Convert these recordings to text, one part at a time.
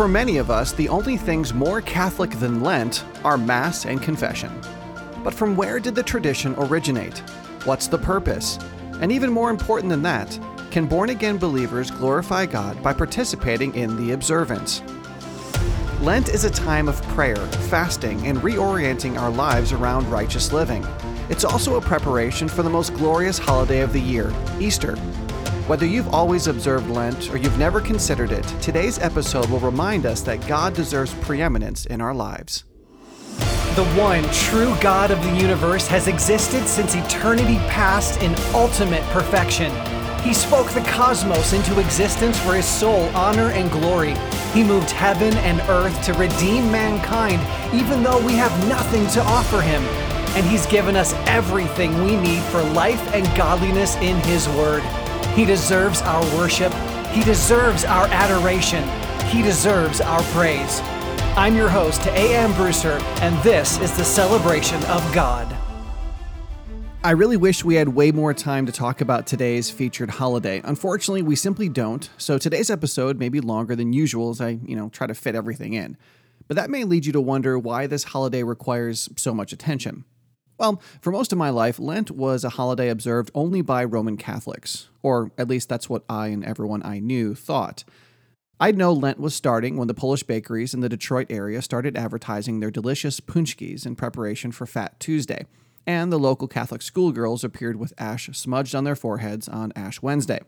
For many of us, the only things more Catholic than Lent are Mass and confession. But from where did the tradition originate? What's the purpose? And even more important than that, can born again believers glorify God by participating in the observance? Lent is a time of prayer, fasting, and reorienting our lives around righteous living. It's also a preparation for the most glorious holiday of the year, Easter. Whether you've always observed Lent or you've never considered it, today's episode will remind us that God deserves preeminence in our lives. The one true God of the universe has existed since eternity past in ultimate perfection. He spoke the cosmos into existence for his sole honor and glory. He moved heaven and earth to redeem mankind, even though we have nothing to offer him. And he's given us everything we need for life and godliness in his word. He deserves our worship. He deserves our adoration. He deserves our praise. I'm your host, A.M. Brewster, and this is the celebration of God. I really wish we had way more time to talk about today's featured holiday. Unfortunately, we simply don't. So today's episode may be longer than usual as I, you know, try to fit everything in. But that may lead you to wonder why this holiday requires so much attention. Well, for most of my life, Lent was a holiday observed only by Roman Catholics, or at least that's what I and everyone I knew thought. I'd know Lent was starting when the Polish bakeries in the Detroit area started advertising their delicious paczkis in preparation for Fat Tuesday, and the local Catholic schoolgirls appeared with ash smudged on their foreheads on Ash Wednesday.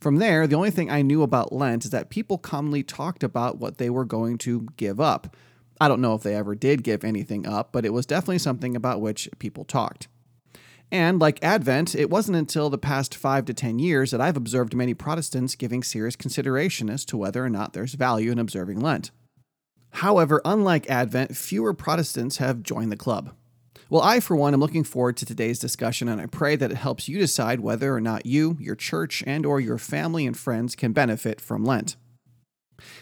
From there, the only thing I knew about Lent is that people commonly talked about what they were going to give up I don't know if they ever did give anything up, but it was definitely something about which people talked. And like Advent, it wasn't until the past five to ten years that I've observed many Protestants giving serious consideration as to whether or not there's value in observing Lent. However, unlike Advent, fewer Protestants have joined the club. Well, I, for one, am looking forward to today's discussion, and I pray that it helps you decide whether or not you, your church, and/or your family and friends can benefit from Lent.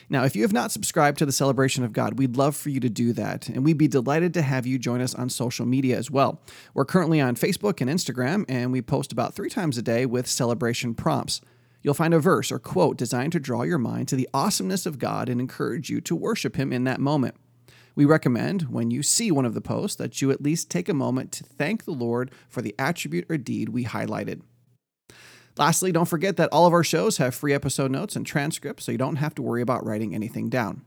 Now, if you have not subscribed to the Celebration of God, we'd love for you to do that, and we'd be delighted to have you join us on social media as well. We're currently on Facebook and Instagram, and we post about three times a day with celebration prompts. You'll find a verse or quote designed to draw your mind to the awesomeness of God and encourage you to worship Him in that moment. We recommend, when you see one of the posts, that you at least take a moment to thank the Lord for the attribute or deed we highlighted. Lastly, don't forget that all of our shows have free episode notes and transcripts, so you don't have to worry about writing anything down.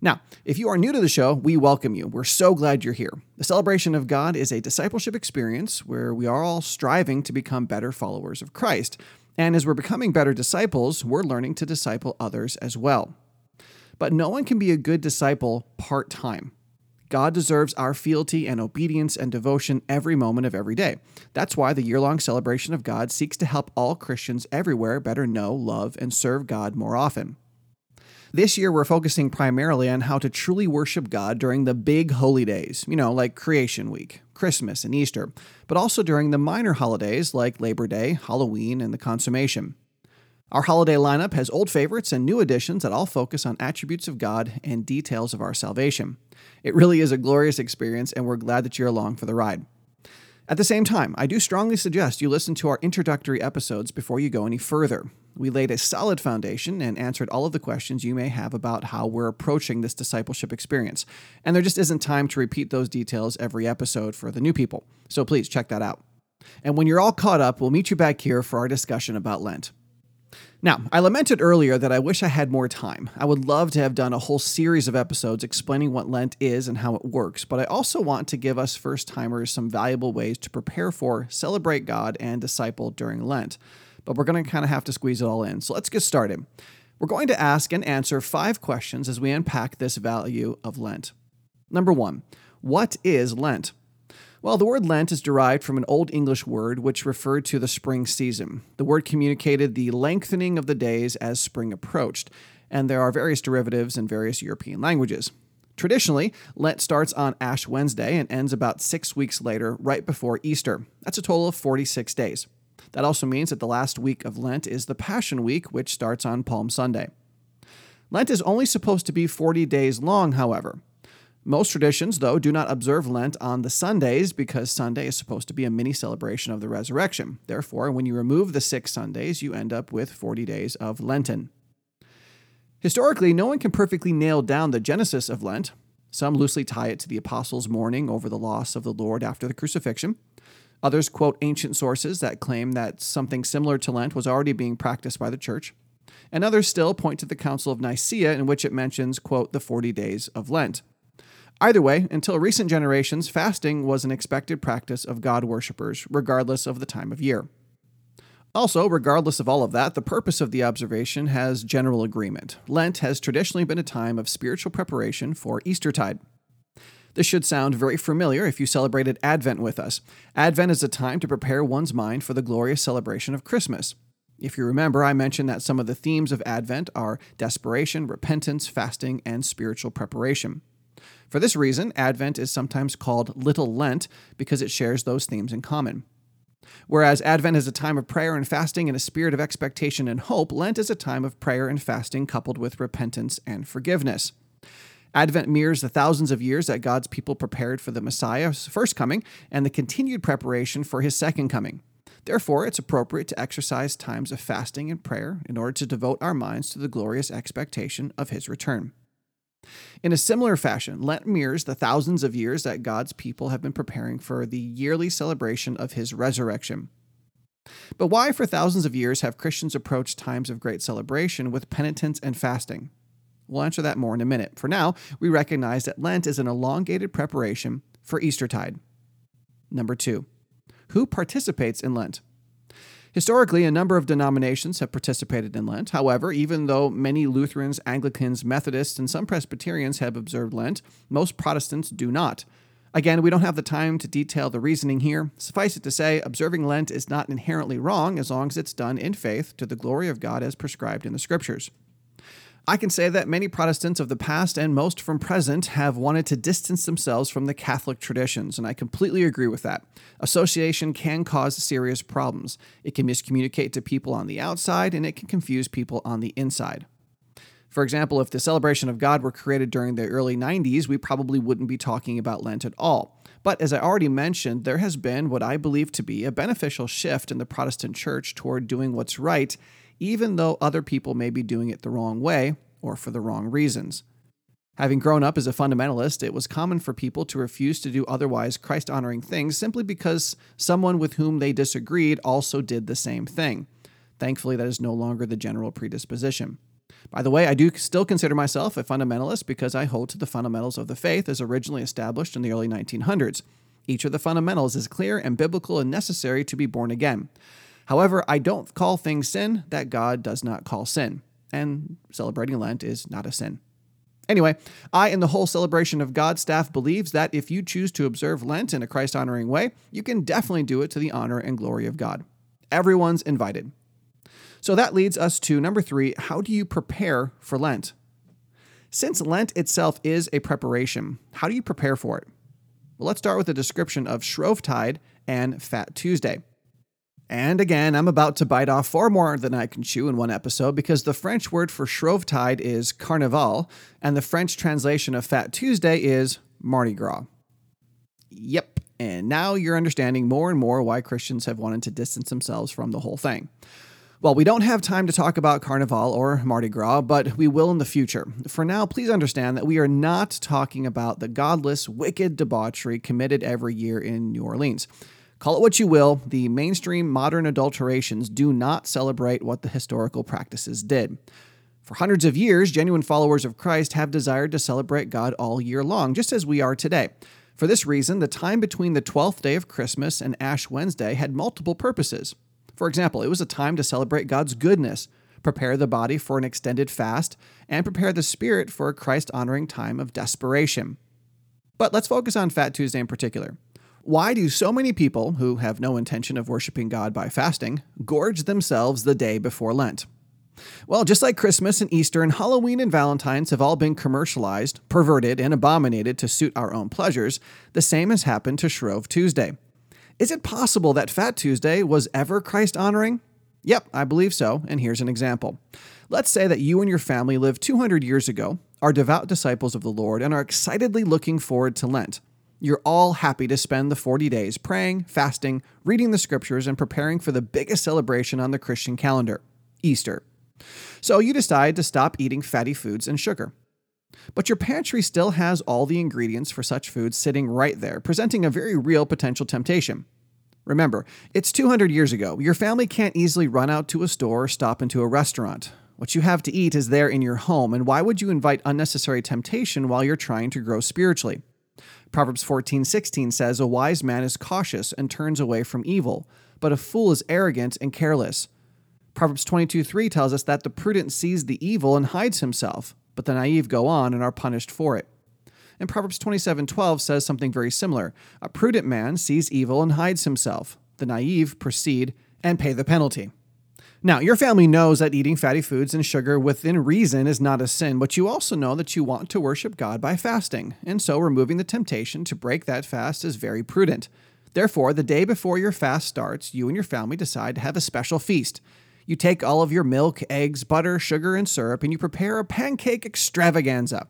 Now, if you are new to the show, we welcome you. We're so glad you're here. The Celebration of God is a discipleship experience where we are all striving to become better followers of Christ. And as we're becoming better disciples, we're learning to disciple others as well. But no one can be a good disciple part time. God deserves our fealty and obedience and devotion every moment of every day. That's why the year long celebration of God seeks to help all Christians everywhere better know, love, and serve God more often. This year, we're focusing primarily on how to truly worship God during the big holy days, you know, like Creation Week, Christmas, and Easter, but also during the minor holidays like Labor Day, Halloween, and the Consummation. Our holiday lineup has old favorites and new additions that all focus on attributes of God and details of our salvation. It really is a glorious experience, and we're glad that you're along for the ride. At the same time, I do strongly suggest you listen to our introductory episodes before you go any further. We laid a solid foundation and answered all of the questions you may have about how we're approaching this discipleship experience. And there just isn't time to repeat those details every episode for the new people. So please check that out. And when you're all caught up, we'll meet you back here for our discussion about Lent. Now, I lamented earlier that I wish I had more time. I would love to have done a whole series of episodes explaining what Lent is and how it works, but I also want to give us first timers some valuable ways to prepare for, celebrate God, and disciple during Lent. But we're going to kind of have to squeeze it all in. So let's get started. We're going to ask and answer five questions as we unpack this value of Lent. Number one, what is Lent? Well, the word Lent is derived from an Old English word which referred to the spring season. The word communicated the lengthening of the days as spring approached, and there are various derivatives in various European languages. Traditionally, Lent starts on Ash Wednesday and ends about six weeks later, right before Easter. That's a total of 46 days. That also means that the last week of Lent is the Passion Week, which starts on Palm Sunday. Lent is only supposed to be 40 days long, however. Most traditions, though, do not observe Lent on the Sundays because Sunday is supposed to be a mini celebration of the resurrection. Therefore, when you remove the six Sundays, you end up with 40 days of Lenten. Historically, no one can perfectly nail down the genesis of Lent. Some loosely tie it to the apostles' mourning over the loss of the Lord after the crucifixion. Others quote ancient sources that claim that something similar to Lent was already being practiced by the church. And others still point to the Council of Nicaea, in which it mentions, quote, the 40 days of Lent. Either way, until recent generations, fasting was an expected practice of God worshippers, regardless of the time of year. Also, regardless of all of that, the purpose of the observation has general agreement. Lent has traditionally been a time of spiritual preparation for Eastertide. This should sound very familiar if you celebrated Advent with us. Advent is a time to prepare one's mind for the glorious celebration of Christmas. If you remember, I mentioned that some of the themes of Advent are desperation, repentance, fasting, and spiritual preparation. For this reason, Advent is sometimes called Little Lent because it shares those themes in common. Whereas Advent is a time of prayer and fasting in a spirit of expectation and hope, Lent is a time of prayer and fasting coupled with repentance and forgiveness. Advent mirrors the thousands of years that God's people prepared for the Messiah's first coming and the continued preparation for his second coming. Therefore, it's appropriate to exercise times of fasting and prayer in order to devote our minds to the glorious expectation of his return. In a similar fashion, Lent mirrors the thousands of years that God's people have been preparing for the yearly celebration of his resurrection. But why, for thousands of years, have Christians approached times of great celebration with penitence and fasting? We'll answer that more in a minute. For now, we recognize that Lent is an elongated preparation for Eastertide. Number two, who participates in Lent? Historically, a number of denominations have participated in Lent. However, even though many Lutherans, Anglicans, Methodists, and some Presbyterians have observed Lent, most Protestants do not. Again, we don't have the time to detail the reasoning here. Suffice it to say, observing Lent is not inherently wrong as long as it's done in faith to the glory of God as prescribed in the Scriptures. I can say that many Protestants of the past and most from present have wanted to distance themselves from the Catholic traditions, and I completely agree with that. Association can cause serious problems. It can miscommunicate to people on the outside, and it can confuse people on the inside. For example, if the celebration of God were created during the early 90s, we probably wouldn't be talking about Lent at all. But as I already mentioned, there has been what I believe to be a beneficial shift in the Protestant church toward doing what's right even though other people may be doing it the wrong way or for the wrong reasons. Having grown up as a fundamentalist, it was common for people to refuse to do otherwise Christ honoring things simply because someone with whom they disagreed also did the same thing. Thankfully, that is no longer the general predisposition. By the way, I do still consider myself a fundamentalist because I hold to the fundamentals of the faith as originally established in the early 1900s. Each of the fundamentals is clear and biblical and necessary to be born again. However, I don't call things sin that God does not call sin, and celebrating Lent is not a sin. Anyway, I and the whole celebration of God staff believes that if you choose to observe Lent in a Christ honoring way, you can definitely do it to the honor and glory of God. Everyone's invited. So that leads us to number three how do you prepare for Lent? Since Lent itself is a preparation, how do you prepare for it? Well, let's start with a description of Shrovetide and Fat Tuesday. And again, I'm about to bite off far more than I can chew in one episode because the French word for Shrovetide is Carnival, and the French translation of Fat Tuesday is Mardi Gras. Yep, and now you're understanding more and more why Christians have wanted to distance themselves from the whole thing. Well, we don't have time to talk about Carnival or Mardi Gras, but we will in the future. For now, please understand that we are not talking about the godless, wicked debauchery committed every year in New Orleans. Call it what you will, the mainstream modern adulterations do not celebrate what the historical practices did. For hundreds of years, genuine followers of Christ have desired to celebrate God all year long, just as we are today. For this reason, the time between the 12th day of Christmas and Ash Wednesday had multiple purposes. For example, it was a time to celebrate God's goodness, prepare the body for an extended fast, and prepare the spirit for a Christ honoring time of desperation. But let's focus on Fat Tuesday in particular. Why do so many people who have no intention of worshiping God by fasting gorge themselves the day before Lent? Well, just like Christmas and Easter and Halloween and Valentine's have all been commercialized, perverted, and abominated to suit our own pleasures, the same has happened to Shrove Tuesday. Is it possible that Fat Tuesday was ever Christ honoring? Yep, I believe so, and here's an example. Let's say that you and your family lived 200 years ago, are devout disciples of the Lord, and are excitedly looking forward to Lent. You're all happy to spend the 40 days praying, fasting, reading the scriptures, and preparing for the biggest celebration on the Christian calendar Easter. So you decide to stop eating fatty foods and sugar. But your pantry still has all the ingredients for such foods sitting right there, presenting a very real potential temptation. Remember, it's 200 years ago. Your family can't easily run out to a store or stop into a restaurant. What you have to eat is there in your home, and why would you invite unnecessary temptation while you're trying to grow spiritually? Proverbs 14:16 says, "A wise man is cautious and turns away from evil, but a fool is arrogant and careless." Proverbs 22:3 tells us that the prudent sees the evil and hides himself, but the naive go on and are punished for it. And Proverbs 27:12 says something very similar. A prudent man sees evil and hides himself. The naive proceed and pay the penalty. Now, your family knows that eating fatty foods and sugar within reason is not a sin, but you also know that you want to worship God by fasting, and so removing the temptation to break that fast is very prudent. Therefore, the day before your fast starts, you and your family decide to have a special feast. You take all of your milk, eggs, butter, sugar, and syrup, and you prepare a pancake extravaganza.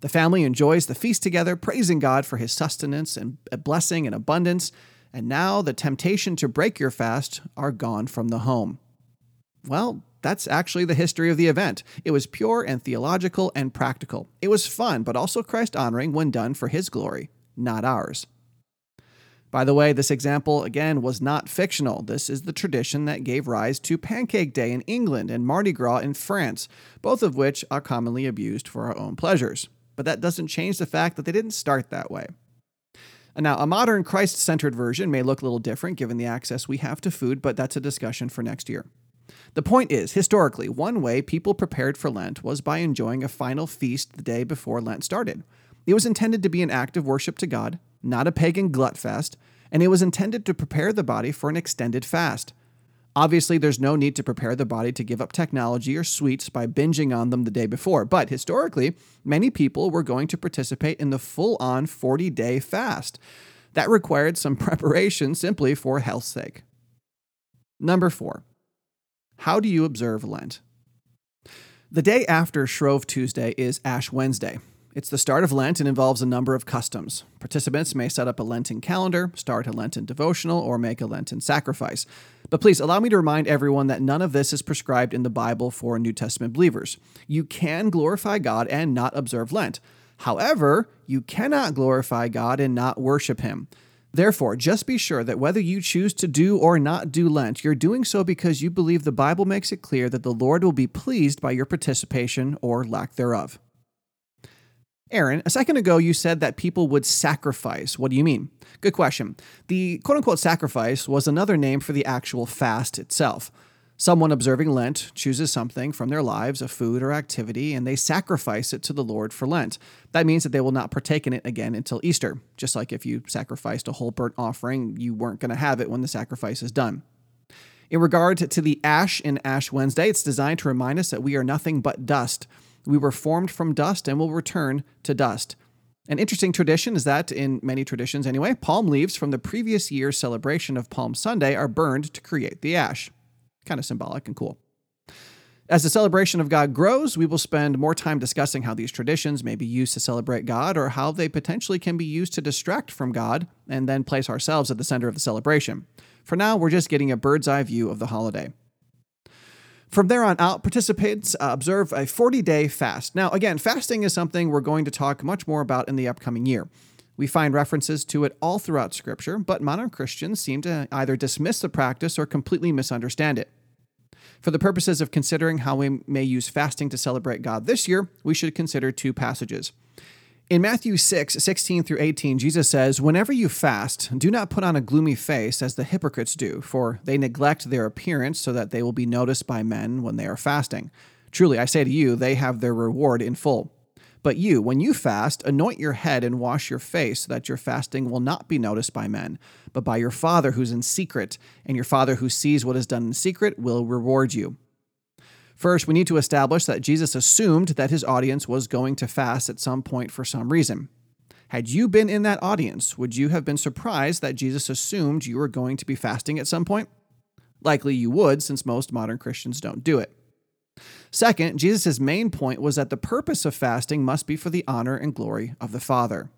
The family enjoys the feast together, praising God for his sustenance and blessing and abundance. And now the temptation to break your fast are gone from the home. Well, that's actually the history of the event. It was pure and theological and practical. It was fun, but also Christ honoring when done for his glory, not ours. By the way, this example, again, was not fictional. This is the tradition that gave rise to Pancake Day in England and Mardi Gras in France, both of which are commonly abused for our own pleasures. But that doesn't change the fact that they didn't start that way. Now, a modern Christ centered version may look a little different given the access we have to food, but that's a discussion for next year. The point is, historically, one way people prepared for Lent was by enjoying a final feast the day before Lent started. It was intended to be an act of worship to God, not a pagan glut fest, and it was intended to prepare the body for an extended fast. Obviously, there's no need to prepare the body to give up technology or sweets by binging on them the day before, but historically, many people were going to participate in the full on 40 day fast. That required some preparation simply for health's sake. Number four, how do you observe Lent? The day after Shrove Tuesday is Ash Wednesday. It's the start of Lent and involves a number of customs. Participants may set up a Lenten calendar, start a Lenten devotional, or make a Lenten sacrifice. But please allow me to remind everyone that none of this is prescribed in the Bible for New Testament believers. You can glorify God and not observe Lent. However, you cannot glorify God and not worship Him. Therefore, just be sure that whether you choose to do or not do Lent, you're doing so because you believe the Bible makes it clear that the Lord will be pleased by your participation or lack thereof. Aaron, a second ago you said that people would sacrifice. What do you mean? Good question. The quote unquote sacrifice was another name for the actual fast itself. Someone observing Lent chooses something from their lives, a food or activity, and they sacrifice it to the Lord for Lent. That means that they will not partake in it again until Easter. Just like if you sacrificed a whole burnt offering, you weren't going to have it when the sacrifice is done. In regard to the ash in Ash Wednesday, it's designed to remind us that we are nothing but dust. We were formed from dust and will return to dust. An interesting tradition is that, in many traditions anyway, palm leaves from the previous year's celebration of Palm Sunday are burned to create the ash kind of symbolic and cool. As the celebration of God grows, we will spend more time discussing how these traditions may be used to celebrate God or how they potentially can be used to distract from God and then place ourselves at the center of the celebration. For now, we're just getting a bird's eye view of the holiday. From there on out, participants uh, observe a 40 day fast. Now, again, fasting is something we're going to talk much more about in the upcoming year. We find references to it all throughout Scripture, but modern Christians seem to either dismiss the practice or completely misunderstand it. For the purposes of considering how we may use fasting to celebrate God this year, we should consider two passages. In Matthew 6, 16 through 18, Jesus says, Whenever you fast, do not put on a gloomy face as the hypocrites do, for they neglect their appearance so that they will be noticed by men when they are fasting. Truly, I say to you, they have their reward in full. But you, when you fast, anoint your head and wash your face, so that your fasting will not be noticed by men, but by your Father who's in secret, and your Father who sees what is done in secret will reward you. First, we need to establish that Jesus assumed that his audience was going to fast at some point for some reason. Had you been in that audience, would you have been surprised that Jesus assumed you were going to be fasting at some point? Likely you would, since most modern Christians don't do it. Second, Jesus' main point was that the purpose of fasting must be for the honor and glory of the Father.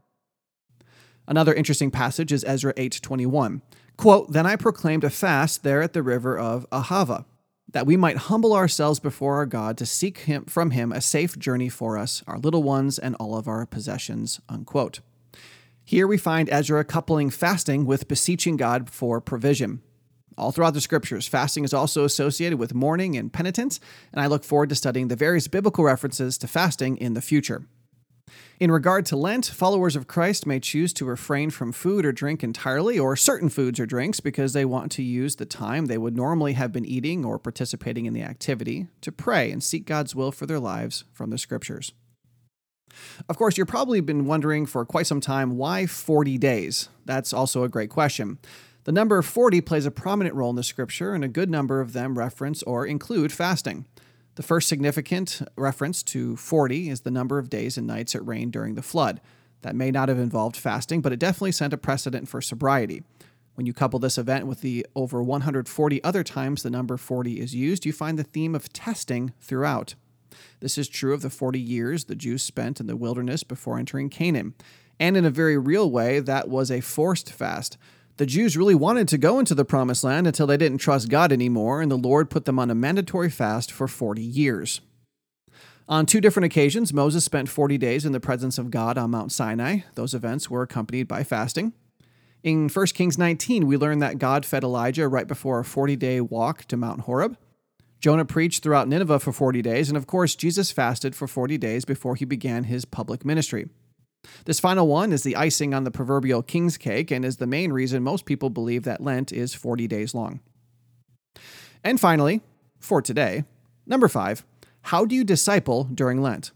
Another interesting passage is Ezra 8:21. Quote, Then I proclaimed a fast there at the river of Ahava. that we might humble ourselves before our God to seek him from him a safe journey for us, our little ones, and all of our possessions. Unquote. Here we find Ezra coupling fasting with beseeching God for provision. All throughout the scriptures, fasting is also associated with mourning and penitence, and I look forward to studying the various biblical references to fasting in the future. In regard to Lent, followers of Christ may choose to refrain from food or drink entirely, or certain foods or drinks, because they want to use the time they would normally have been eating or participating in the activity to pray and seek God's will for their lives from the scriptures. Of course, you've probably been wondering for quite some time why 40 days? That's also a great question. The number 40 plays a prominent role in the scripture, and a good number of them reference or include fasting. The first significant reference to 40 is the number of days and nights it rained during the flood. That may not have involved fasting, but it definitely sent a precedent for sobriety. When you couple this event with the over 140 other times the number 40 is used, you find the theme of testing throughout. This is true of the 40 years the Jews spent in the wilderness before entering Canaan. And in a very real way, that was a forced fast. The Jews really wanted to go into the promised land until they didn't trust God anymore, and the Lord put them on a mandatory fast for 40 years. On two different occasions, Moses spent 40 days in the presence of God on Mount Sinai. Those events were accompanied by fasting. In 1 Kings 19, we learn that God fed Elijah right before a 40 day walk to Mount Horeb. Jonah preached throughout Nineveh for 40 days, and of course, Jesus fasted for 40 days before he began his public ministry. This final one is the icing on the proverbial king's cake and is the main reason most people believe that Lent is 40 days long. And finally, for today, number five, how do you disciple during Lent?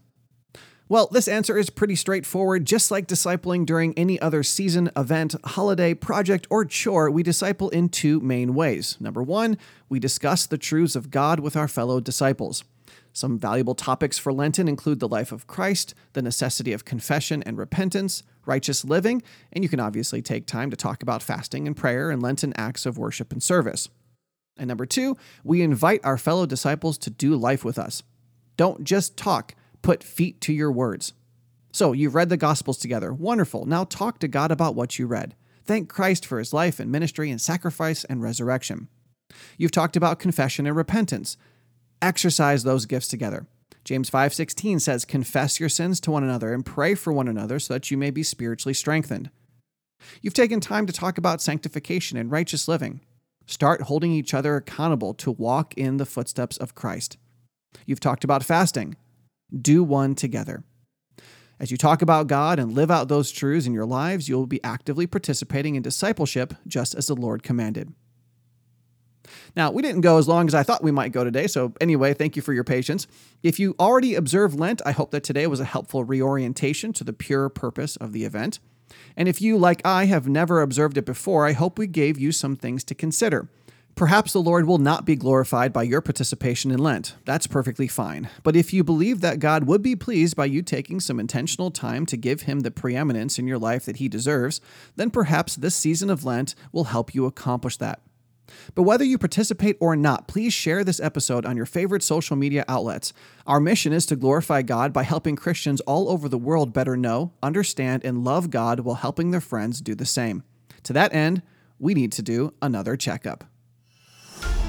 Well, this answer is pretty straightforward. Just like discipling during any other season, event, holiday, project, or chore, we disciple in two main ways. Number one, we discuss the truths of God with our fellow disciples. Some valuable topics for Lenten include the life of Christ, the necessity of confession and repentance, righteous living, and you can obviously take time to talk about fasting and prayer and Lenten acts of worship and service. And number two, we invite our fellow disciples to do life with us. Don't just talk, put feet to your words. So, you've read the Gospels together. Wonderful. Now talk to God about what you read. Thank Christ for his life and ministry and sacrifice and resurrection. You've talked about confession and repentance exercise those gifts together. James 5:16 says, "Confess your sins to one another and pray for one another so that you may be spiritually strengthened." You've taken time to talk about sanctification and righteous living. Start holding each other accountable to walk in the footsteps of Christ. You've talked about fasting. Do one together. As you talk about God and live out those truths in your lives, you'll be actively participating in discipleship just as the Lord commanded. Now, we didn't go as long as I thought we might go today, so anyway, thank you for your patience. If you already observe Lent, I hope that today was a helpful reorientation to the pure purpose of the event. And if you, like I, have never observed it before, I hope we gave you some things to consider. Perhaps the Lord will not be glorified by your participation in Lent. That's perfectly fine. But if you believe that God would be pleased by you taking some intentional time to give Him the preeminence in your life that He deserves, then perhaps this season of Lent will help you accomplish that. But whether you participate or not, please share this episode on your favorite social media outlets. Our mission is to glorify God by helping Christians all over the world better know, understand, and love God while helping their friends do the same. To that end, we need to do another checkup.